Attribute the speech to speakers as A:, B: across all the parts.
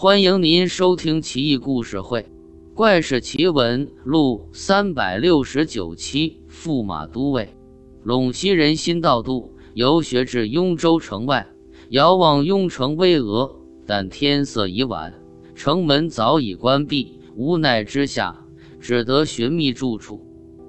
A: 欢迎您收听《奇异故事会·怪事奇闻录》三百六十九期。驸马都尉，陇西人辛道度游学至雍州城外，遥望雍城巍峨，但天色已晚，城门早已关闭，无奈之下，只得寻觅住处。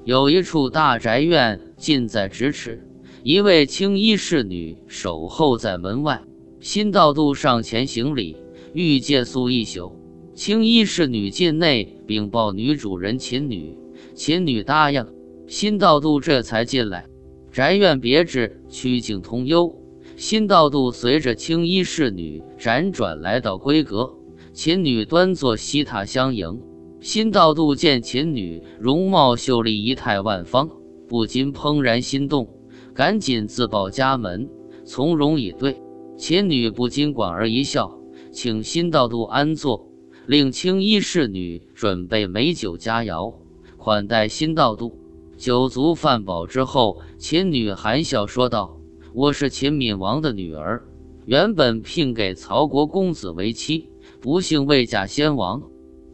A: 有一处大宅院近在咫尺，一位青衣侍女守候在门外。辛道度上前行礼。欲借宿一宿，青衣侍女进内禀报女主人秦女，秦女答应。辛道度这才进来。宅院别致，曲径通幽。辛道度随着青衣侍女辗转来到闺阁，秦女端坐西榻相迎。辛道度见秦女容貌秀丽，仪态万方，不禁怦然心动，赶紧自报家门，从容以对。秦女不禁莞尔一笑。请新道度安坐，令青衣侍女准备美酒佳肴，款待新道度。酒足饭饱之后，秦女含笑说道：“我是秦闵王的女儿，原本聘给曹国公子为妻，不幸未嫁先王，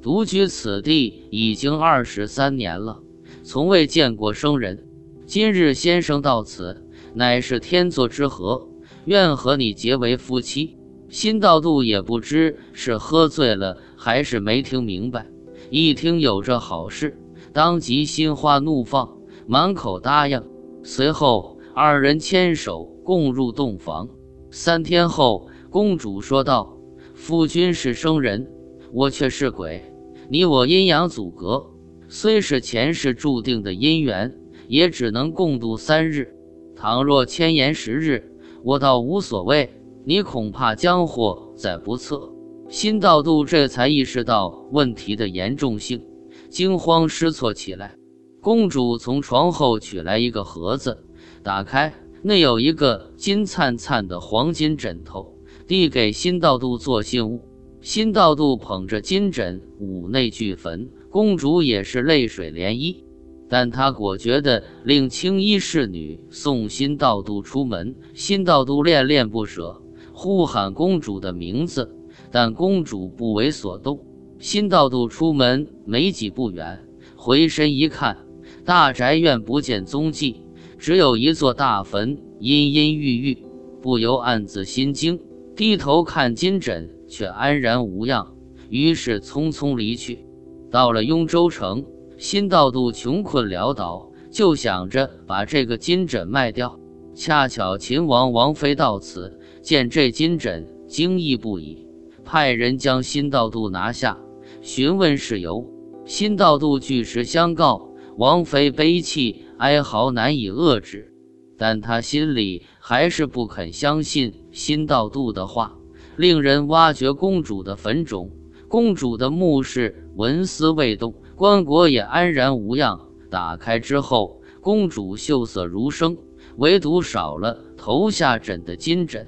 A: 独居此地已经二十三年了，从未见过生人。今日先生到此，乃是天作之合，愿和你结为夫妻。”辛道度也不知是喝醉了还是没听明白，一听有这好事，当即心花怒放，满口答应。随后二人牵手共入洞房。三天后，公主说道：“夫君是生人，我却是鬼，你我阴阳阻隔，虽是前世注定的姻缘，也只能共度三日。倘若千延十日，我倒无所谓。”你恐怕将祸在不测。新道度这才意识到问题的严重性，惊慌失措起来。公主从床后取来一个盒子，打开，内有一个金灿灿的黄金枕头，递给新道度做信物。新道度捧着金枕，五内俱焚，公主也是泪水涟漪。但她果决地令青衣侍女送新道度出门。新道度恋恋不舍。呼喊公主的名字，但公主不为所动。辛道度出门没几步远，回身一看，大宅院不见踪迹，只有一座大坟，阴阴郁郁，不由暗自心惊。低头看金枕，却安然无恙，于是匆匆离去。到了雍州城，辛道度穷困潦倒，就想着把这个金枕卖掉。恰巧秦王王妃到此。见这金枕，惊异不已，派人将辛道度拿下，询问事由。辛道度据实相告，王妃悲泣哀嚎难以遏制，但他心里还是不肯相信辛道度的话。令人挖掘公主的坟冢，公主的墓室纹丝未动，棺椁也安然无恙。打开之后，公主秀色如生，唯独少了头下枕的金枕。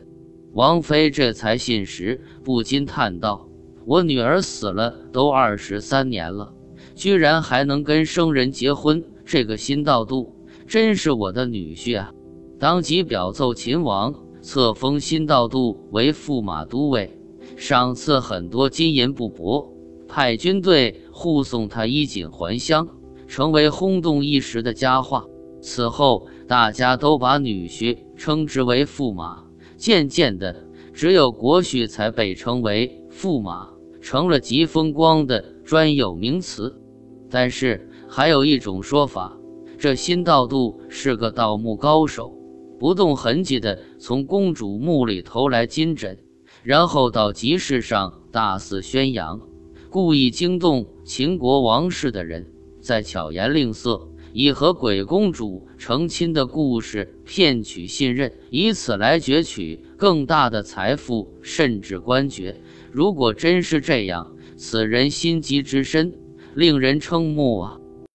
A: 王妃这才信实，不禁叹道：“我女儿死了都二十三年了，居然还能跟生人结婚，这个辛道度真是我的女婿啊！”当即表奏秦王，册封辛道度为驸马都尉，赏赐很多金银布帛，派军队护送他衣锦还乡，成为轰动一时的佳话。此后，大家都把女婿称之为驸马。渐渐的，只有国婿才被称为驸马，成了极风光的专有名词。但是还有一种说法，这辛道度是个盗墓高手，不动痕迹的从公主墓里偷来金枕，然后到集市上大肆宣扬，故意惊动秦国王室的人，再巧言令色。以和鬼公主成亲的故事骗取信任，以此来攫取更大的财富，甚至官爵。如果真是这样，此人心机之深，令人瞠目啊！